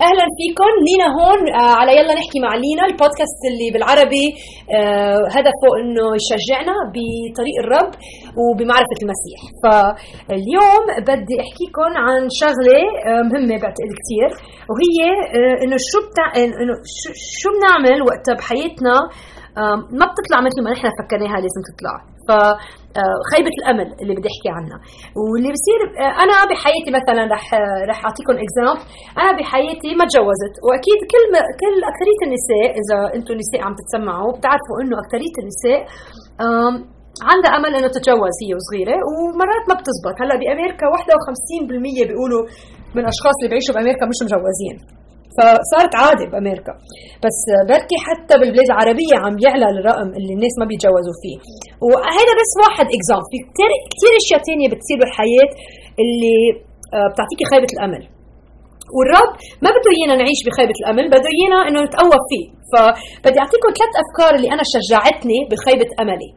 أهلا فيكم. لينا هون آه على يلا نحكي مع لينا البودكاست اللي بالعربي آه هدفه إنه يشجعنا بطريق الرب وبمعرفة المسيح. فاليوم بدي أحكيكم عن شغلة آه مهمة بعتقد كثير وهي إنه شو بتع... إنه شو بنعمل وقتها بحياتنا؟ ما بتطلع مثل ما نحن فكرناها لازم تطلع. ف آه، خيبة الأمل اللي بدي أحكي عنها. واللي بصير آه، أنا بحياتي مثلا رح رح أعطيكم إكزامبل أنا بحياتي ما تجوزت وأكيد كل ما كل أكثرية النساء إذا أنتم نساء عم تتسمعوا بتعرفوا إنه أكثرية النساء عندها أمل إنه تتجوز هي وصغيرة ومرات ما بتزبط. هلأ بأمريكا 51% بيقولوا من الأشخاص اللي بيعيشوا بأمريكا مش مجوزين. فصارت عادة بأمريكا. بس بركي حتى بالبلاد العربية عم يعلى الرقم اللي الناس ما بيتجوزوا فيه. وهذا بس واحد اكزامبل في كثير كثير أشياء ثانية بتصير بالحياة اللي آه، بتعطيكي خيبة الأمل. والرب ما بده ايانا نعيش بخيبة الأمل بده ايانا إنه نتقوى فيه. فبدي أعطيكم ثلاث أفكار اللي أنا شجعتني بخيبة أملي.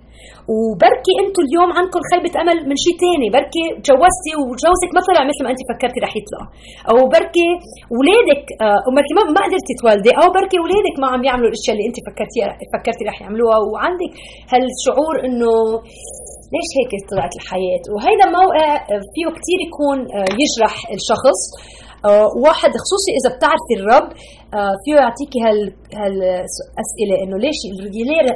وبركي أنتم اليوم عندكم خيبة أمل من شيء ثاني بركي تجوزتي وجوزك ما طلع مثل ما انت فكرتي رح يطلع. أو بركي اولادك آه بركي ما ما قدرتي تولدي أو بركي اولادك ما عم يعملوا الأشياء اللي انت فكرتي فكرتي رح يعملوها. وعندك هالشعور إنه ليش هيك طلعت الحياة؟ وهيدا موقع فيه كثير يكون آه، يجرح الشخص. واحد خصوصي إذا بتعرفي الرب آه، فيه يعطيكي هال هالأسئلة إنه ليش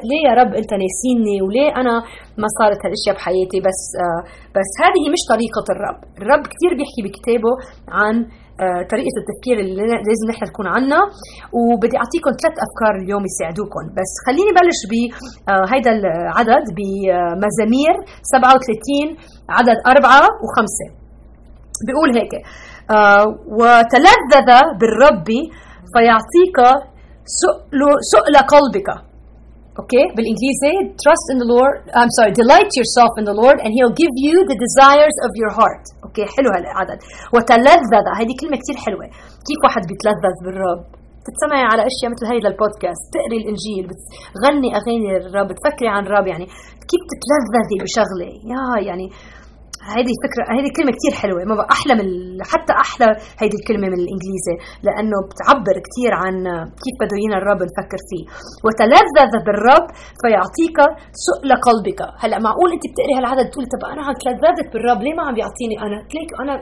ليه, يا رب أنت ناسيني؟ وليه أنا ما صارت هالأشياء بحياتي؟ بس آه، بس هذه مش طريقة الرب. الرب كثير بيحكي بكتابه عن طريقة التفكير اللي لازم نحن تكون عنا وبدي أعطيكم ثلاث أفكار اليوم يساعدوكم بس خليني بلش بهيدا العدد بمزامير 37 عدد أربعة وخمسة. بيقول هيك آه، وتلذذ بالرب فيعطيك سؤل, قلبك. okay بالإنجليزي trust in the Lord I'm sorry delight yourself in the Lord and he'll give you the desires of your heart. okay حلو هالعدد وتلذذ. هذه كلمة كثير حلوة. كيف واحد بيتلذذ بالرب؟ تتسمعي على أشياء مثل هيدا البودكاست تقري الإنجيل بتغني أغاني الرب بتفكري عن الرب يعني. كيف تتلذذي بشغلة؟ يا يعني هذه فكرة هذه كلمة كثير حلوة. ما أحلى من حتى أحلى هذه الكلمة من الإنجليزي لأنه بتعبر كثير عن كيف بده الرب نفكر فيه. وتلذذ بالرب فيعطيك سؤل قلبك هلا معقول أنت بتقري هالعدد تقول طب أنا تلذذت بالرب؟ ليه ما عم بيعطيني؟ أنا لك أنا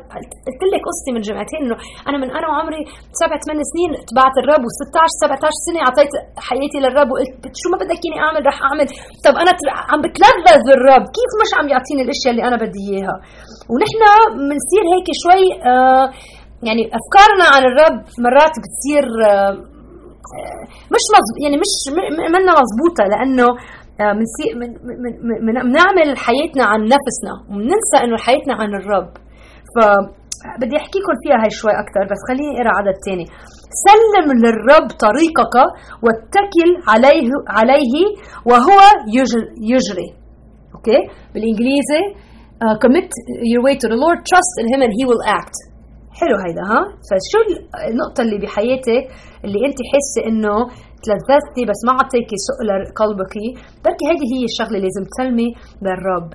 قلت لك قصتي من جمعتين إنه أنا من أنا وعمري سبع ثمان سنين تبعت الرب و16 17 سنة أعطيت حياتي للرب وقلت شو ما بدك إياني أعمل رح أعمل. طب أنا عم بتلذذ بالرب كيف مش عم يعطيني الأشياء اللي أنا بدي إياها؟ ونحن بنصير هيك شوي آه، يعني أفكارنا عن الرب مرات بتصير آه، مش مزب... يعني مش منا مضبوطه لأنه بنعمل آه، حياتنا عن نفسنا وبننسى إنه حياتنا عن الرب. فبدي أحكيكم فيها هاي شوي أكثر بس خليني أقرأ عدد ثاني سلم للرب طريقك واتكل عليه عليه وهو يجري. أوكي؟ بالإنجليزي uh, commit your way to the Lord trust in him and he will act. حلو هيدا ها؟ فشو النقطة اللي بحياتك اللي انت حاسة إنه تلذذتي بس ما عطيكي سؤل قلبك بركي هيدي هي الشغلة اللي لازم تسلمي للرب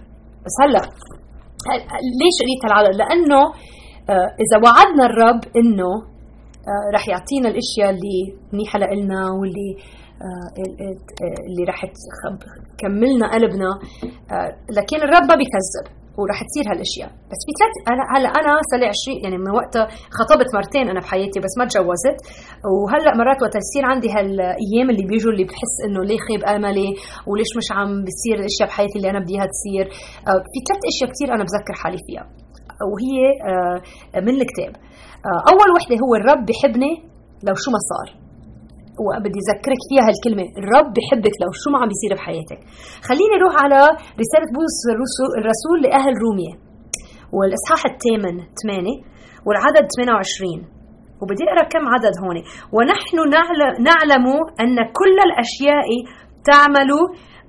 بس هلأ ليش قريت هالعدد؟ لأنه آه، إذا وعدنا الرب إنه آه، رح يعطينا الأشياء اللي منيحة لنا واللي آه، اللي رح تكملنا قلبنا لكن الرب ما بيكذب. ورح تصير هالأشياء. بس في ثلاث أنا هلا أنا صار لي 20 يعني من وقتها خطبت مرتين أنا بحياتي بس ما تجوزت. وهلا مرات وقت يصير عندي هالأيام اللي بيجوا اللي بحس إنه ليه خيب أملي وليش مش عم بصير الأشياء بحياتي اللي أنا بدي اياها تصير. آه، في ثلاث أشياء كثير أنا بذكر حالي فيها. وهي آه، من الكتاب. آه، أول وحدة هو الرب بحبني لو شو ما صار. وبدي أذكرك فيها هالكلمة. الرب بحبك لو شو ما عم بيصير بحياتك. خليني أروح على رسالة بولس الرسول لأهل روميا. والإصحاح الثامن 8 والعدد 28 وبدي أقرأ كم عدد هون. ونحن نعلم أن كل الأشياء تعمل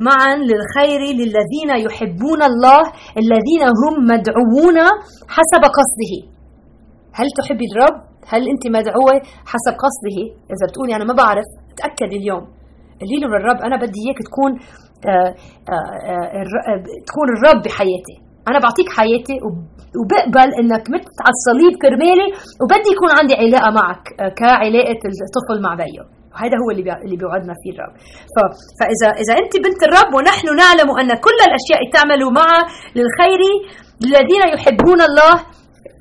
معا للخير للذين يحبون الله الذين هم مدعوون حسب قصده. هل تحبي الرب؟ هل انت مدعوة حسب قصده؟ إذا بتقولي أنا ما بعرف تأكد اليوم. قولي له للرب أنا بدي إياك تكون آه، آه، آه، تكون الرب بحياتي. أنا بعطيك حياتي وبقبل إنك مت على الصليب كرمالي وبدي يكون عندي علاقة معك كعلاقة الطفل مع بيه وهذا هو اللي اللي بيوعدنا فيه الرب. فإذا إذا أنت بنت الرب ونحن نعلم أن كل الأشياء تعمل معا للخير للذين يحبون الله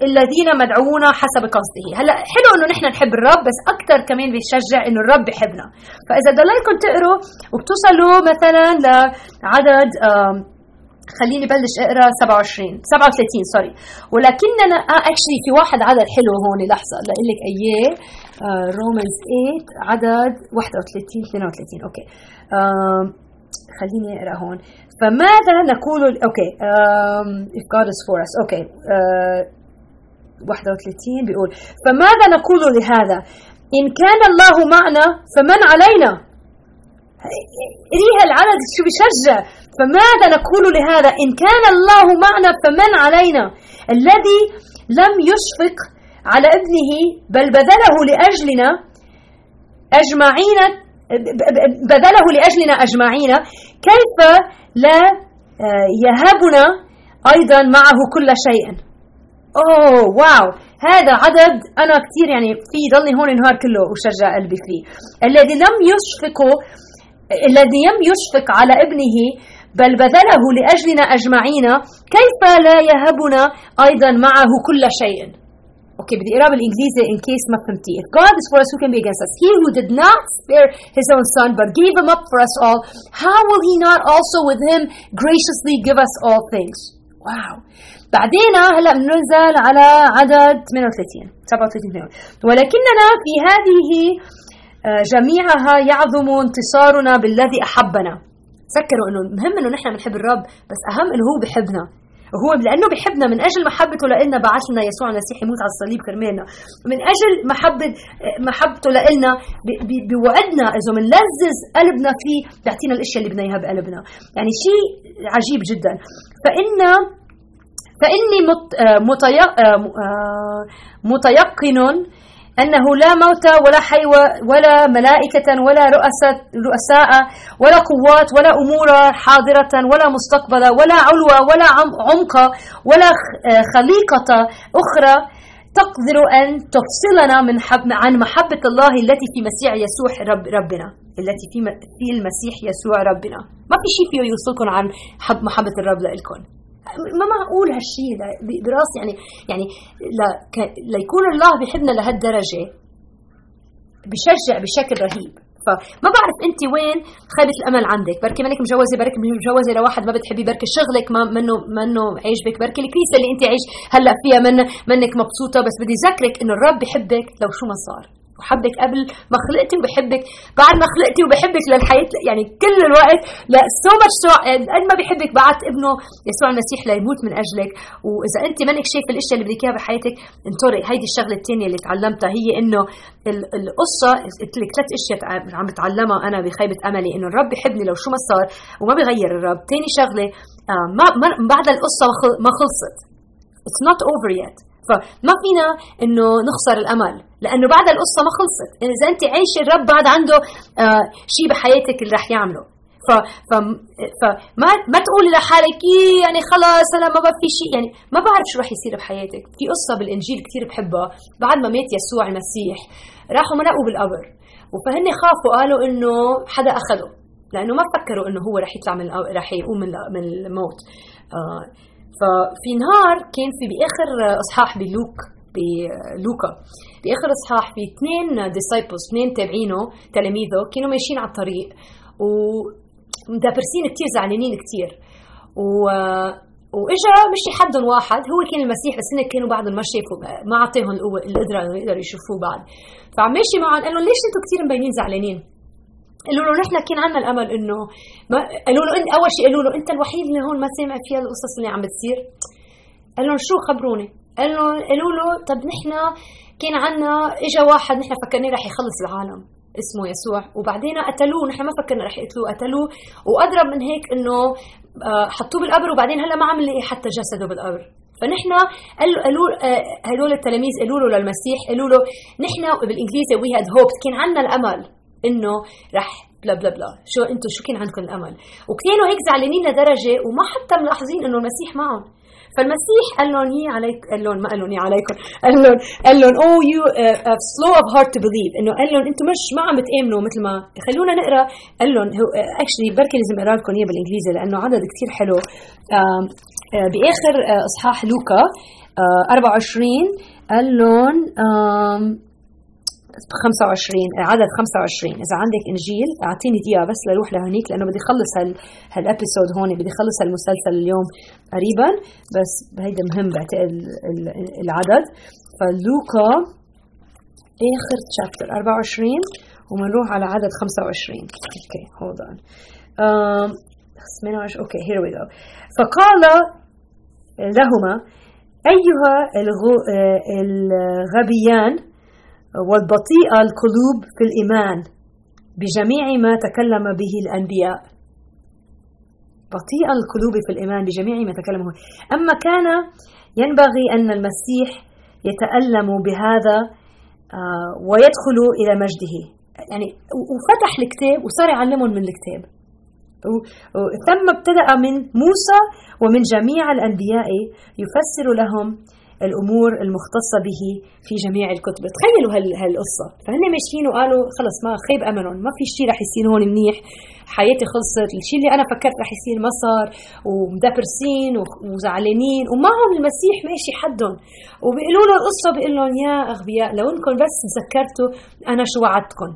الذين مدعوون حسب قصده. هلأ حلو إنه نحن نحب الرب بس أكثر كمان بيشجع إنه الرب بحبنا فإذا ضليتكم تقروا وبتوصلوا مثلا لعدد خليني بلش أقرأ 27 37 sorry ولكننا actually في واحد عدد حلو هون لحظة لإقول لك أياه. Romans 8 عدد 31 32 okay. آه خليني أقرأ هون. فماذا نقول okay if God is for us okay. uh, 31 بيقول فماذا نقول لهذا؟ إن كان الله معنا فمن علينا؟ ريها العدد شو بشجع فماذا نقول لهذا؟ إن كان الله معنا فمن علينا؟ الذي لم يشفق على ابنه بل بذله لأجلنا أجمعين بذله لأجلنا أجمعين كيف لا يهبنا أيضا معه كل شيء؟ أوه واو. هذا عدد أنا كثير يعني في ضلني هون النهار كله وشجع قلبي فيه. الذي لم يشفق الذي لم يشفق على ابنه بل بذله لأجلنا أجمعين كيف لا يهبنا أيضا معه كل شيء؟ أوكي بدي أقرأ بالإنجليزي in case ما فهمتي. If God is for us who can be against us? He who did not spare his own son but gave him up for us all how will he not also with him graciously give us all things? واو. بعدين هلا بننزل على عدد 38 37 ولكننا في هذه آه، جميعها يعظم انتصارنا بالذي أحبنا. تذكروا إنه مهم إنه نحن بنحب الرب بس أهم إنه هو بحبنا. وهو لأنه بحبنا من أجل محبته لنا بعث لنا يسوع المسيح يموت على الصليب كرمالنا. من أجل محبة محبته لنا بوعدنا إذا بنلذذ قلبنا فيه بيعطينا الأشياء اللي بدنا اياها بقلبنا. يعني شيء عجيب جدا. فإن فإني آه، آه، آه، متيقن أنه لا موت ولا حي ولا ملائكة ولا رؤساء, ولا قوات ولا أمور حاضرة ولا مستقبلة ولا علو ولا عمق ولا خليقة أخرى تقدر أن تفصلنا من حب عن محبة الله التي في مسيح يسوع رب ربنا التي في في المسيح يسوع ربنا. ما في شيء فيه يوصلكم عن حب محبة الرب لإلكم. ما معقول هالشيء براسي يعني يعني ليكون الله بحبنا لهالدرجة. بشجع بشكل رهيب. فما بعرف انت وين خيبة الأمل عندك. بركي مانك مجوزه بركي مجوزة لواحد ما بتحبي بركي شغلك ما منه منه عاجبك بركي الكنيسة اللي انت عايش هلأ فيها من منك مبسوطة. بس بدي ذكرك إنه الرب بحبك لو شو ما صار. وحبك قبل ما خلقتي وبحبك بعد ما خلقتي وبحبك للحياة يعني كل الوقت لا سو ماتش قد ما بحبك بعت ابنه يسوع المسيح ليموت من أجلك. وإذا أنت منك شايف الأشياء اللي بدك اياها بحياتك انطري هيدي الشغلة الثانية اللي تعلمتها هي إنه القصة قلت لك ثلاث أشياء عم بتعلمها أنا بخيبة أملي إنه الرب بحبني لو شو ما صار وما بغير الرب. ثاني شغلة آه ما بعد القصة ما خلصت. It's not over yet. فما فينا إنه نخسر الأمل لأنه بعد القصة ما خلصت. إذا أنت عايشة الرب بعد عنده آه شيء بحياتك اللي رح يعمله. ف ف فما ما تقولي لحالك إيه يعني خلص أنا ما بقى في شيء يعني ما بعرف شو رح يصير بحياتك. في قصة بالإنجيل كثير بحبها بعد ما مات يسوع المسيح راحوا منقوا بالقبر. وفهن خافوا قالوا إنه حدا أخذه لأنه ما فكروا إنه هو رح يطلع من رح يقوم من الموت. آه ففي نهار كان في بآخر إصحاح بلوك بلوقا. بآخر إصحاح في اثنين disciples اثنين تابعينه تلاميذه كانوا ماشيين على الطريق. و مدبرسين كثير زعلانين كثير و وإجا مشي حدهم واحد هو كان المسيح بس هن كانوا بعدهم ما شافوا ما اعطاهم القوة القدرة انه يقدروا يشوفوه بعد. فعم ماشي معهم قال لهم ليش أنتم كثير مبينين زعلانين؟ قالوا له نحن كان عندنا الأمل إنه ما قالوا له أول شيء قالوا له أنت الوحيد اللي هون ما سامع فيها القصص اللي عم بتصير. قال لهم شو خبروني؟ قال له قالوا له طب نحن كان عندنا اجى واحد نحن فكرناه رح يخلص العالم اسمه يسوع. وبعدين قتلوه نحن ما فكرنا رح يقتلوه قتلوه. وأضرب من هيك إنه آه، حطوه بالقبر وبعدين هلا ما عم نلاقي حتى جسده بالقبر. فنحن قالوا قالوا آه، هدول التلاميذ قالوا له للمسيح قالوا له نحن بالإنجليزي we had hopes كان عندنا الأمل. إنه رح بلا بلا بلا. شو أنتم شو كان عندكم الأمل؟ وكانوا هيك زعلانين لدرجة وما حتى ملاحظين إنه المسيح معهم. فالمسيح قال لهم يي عليك قال لهم ما قال لهم يي عليكم. قال لهم قال لهم oh you slow of heart to believe إنه قال لهم أنتم مش ما عم بتآمنوا مثل ما خلونا نقرأ. قال لهم actually بركي لازم أقرأ لكم إياه بالإنجليزي لأنه عدد كثير حلو. آه، بآخر آه، إصحاح لوقا 24 قال لهم 25 عدد 25 إذا عندك إنجيل أعطيني دقيقه بس لروح لهونيك لأنه بدي اخلص هال هال episode هون بدي اخلص هالمسلسل اليوم قريبا. بس هيدا مهم بعتقد العدد. فلوقا آخر chapter 24 وبنروح على عدد 25 okay hold on okay here we go فقال لهما أيها الغبيان والبطيئا القلوب في الإيمان بجميع ما تكلم به الأنبياء. بطيئة القلوب في الإيمان بجميع ما تكلمه. أما كان ينبغي أن المسيح يتألم بهذا آه، ويدخل إلى مجده. يعني وفتح الكتاب وصار يعلمهم من الكتاب. ثم ابتدأ من موسى ومن جميع الأنبياء يفسر لهم الأمور المختصة به في جميع الكتب. تخيلوا هالقصة. فهن ماشيين وقالوا خلص ما خيب أملهم. ما في شيء رح يصير هون منيح. حياتي خلصت. الشيء اللي أنا فكرت رح يصير ما صار. ومدبرسين وزعلانين. ومعهم المسيح ماشي حدهم. وبيقولوا له القصة بيقول لهم يا أغبياء لو إنكم بس تذكرتوا أنا شو وعدتكم.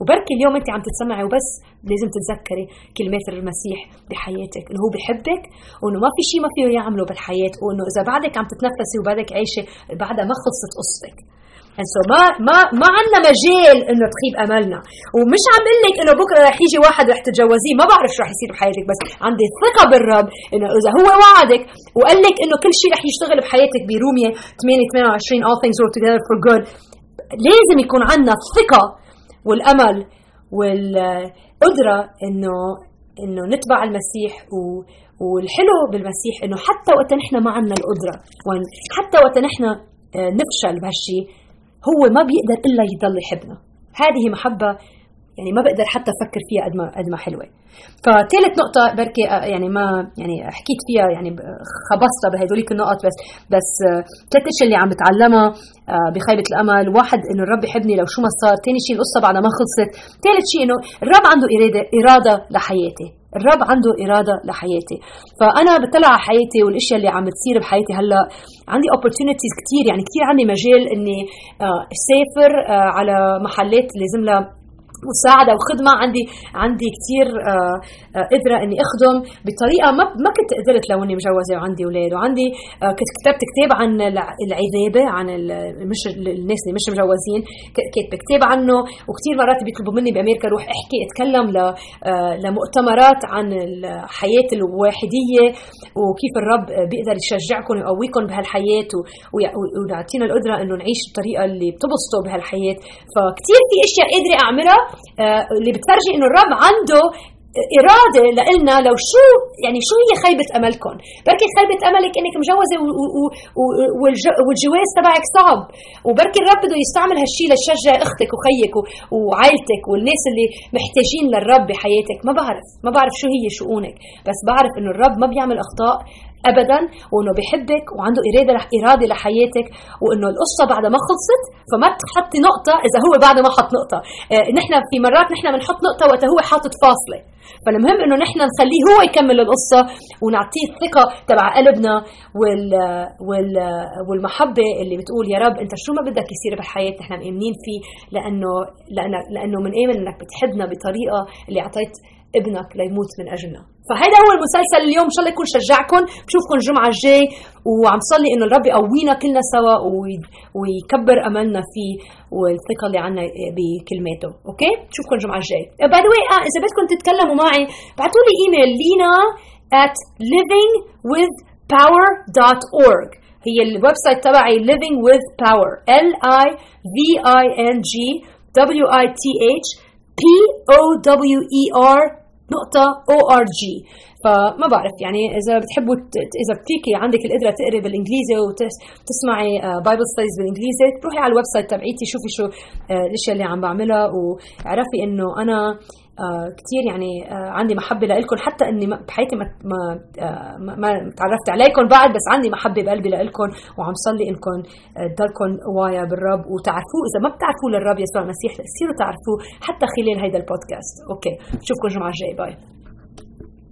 وبركي اليوم انت عم تتسمعي وبس لازم تتذكري كلمات المسيح بحياتك إنه هو بحبك وإنه ما في شيء ما فيه يعمله بالحياة وإنه إذا بعدك عم تتنفسي وبعدك عايشة بعدها ما خلصت قصتك. سو ما ما ما عندنا مجال إنه تخيب أملنا. ومش عم بقول لك إنه بكرة رح يجي واحد رح تتجوزيه ما بعرف شو رح يصير بحياتك بس عندي ثقة بالرب إنه إذا هو وعدك وقال لك إنه كل شيء رح يشتغل بحياتك برومية 8 28 all things work together for good لازم يكون عندنا ثقة والأمل والقدرة انه إنه نتبع المسيح و والحلو بالمسيح إنه حتى وقت نحن ما عندنا القدرة حتى وقت نحن آه، نفشل بهالشيء هو ما بيقدر إلا يضل يحبنا. هذه محبة يعني ما بقدر حتى أفكر فيها قد ما قد ما حلوة. فثالث نقطة بركي آه، يعني ما يعني حكيت فيها يعني خبصتها بهدوليك النقط بس بس آه، ثلاث أشياء اللي عم بتعلمها آه، بخيبة الأمل، واحد إنه الرب يحبني لو شو ما صار، ثاني شيء القصة بعد ما خلصت، ثالث شيء إنه الرب عنده إرادة إرادة لحياتي، الرب عنده إرادة لحياتي. فأنا بطلع على حياتي والأشياء اللي عم تصير بحياتي هلأ عندي opportunities كثير يعني كثير عندي مجال إني أسافر على محلات لازم لها مساعدة وخدمة. عندي عندي كثير آه، آه، قدرة إني أخدم بطريقة ما ما كنت قدرت لو إني مجوزة وعندي أولاد. وعندي آه، كنت كتبت كتاب عن العذابة عن مش الناس اللي مش مجوزين. كاتبه كتاب عنه. وكثير مرات بيطلبوا مني بأمريكا روح أحكي أتكلم لمؤتمرات عن الحياة الواحدية وكيف الرب بيقدر يشجعكم ويقويكم بهالحياة ويعطينا القدرة إنه نعيش الطريقة اللي بتبسطوا بهالحياة. فكتير في أشياء قادرة أعملها. اللي بتفرجي إنه الرب عنده إرادة لإلنا لو شو يعني شو هي خيبة أملكم بركي خيبة أملك إنك مجوزة والجواز تبعك صعب. وبركي الرب بده يستعمل هالشي لتشجع أختك وخيك وعائلتك والناس اللي محتاجين للرب بحياتك. ما بعرف ما بعرف شو هي شؤونك بس بعرف إنه الرب ما بيعمل أخطاء. ابدا وإنه بحبك وعنده إرادة رح إرادة لحياتك وإنه القصة بعد ما خلصت فما تحطي نقطة إذا هو بعد ما حط نقطة. آه نحن في مرات نحن بنحط نقطة وقت هو حاطط فاصلة. فالمهم إنه نحن نخليه هو يكمل القصة ونعطيه الثقة تبع قلبنا وال وال والمحبة اللي بتقول يا رب أنت شو ما بدك يصير بحياتنا نحن مؤمنين فيه لأنه لأنه لأنه بنآمن إنك بتحبنا بطريقة اللي أعطيت ابنك ليموت من أجلنا. فهذا هو المسلسل اليوم. إن شاء الله يكون شجعكم بشوفكم الجمعه الجاي. وعم صلي إنه الرب يقوينا كلنا سوا ويكبر أملنا فيه والثقة اللي عنا بكلماته. okay؟ بشوفكم الجمعه الجاي. by the آه إذا بدكم تتكلموا معي ابعثوا لي إيميل لينا at livingwithpower.org هي ال website تبعي living with power L I V I N G W I T H P O W E R نقطة O R G فما بعرف يعني إذا بتحبوا إذا بتيكي عندك القدرة تقري بالإنجليزي وتسمعي Bible studies بالإنجليزي روحي على ال website تبعيتي شوفي شو آه، الأشياء اللي عم بعملها وعرفي إنه أنا آه كثير يعني آه عندي محبة لكم حتى إني بحياتي ما ما, آه ما تعرفت عليكم بعد بس عندي محبة بقلبي لكم وعم صلي انكم تضلكم قوايا بالرب. وتعرفوه إذا ما بتعرفوه للرب يسوع المسيح تصيروا تعرفوه حتى خلال هيدا ال podcast. okay بشوفكم الجمعة الجاية. bye.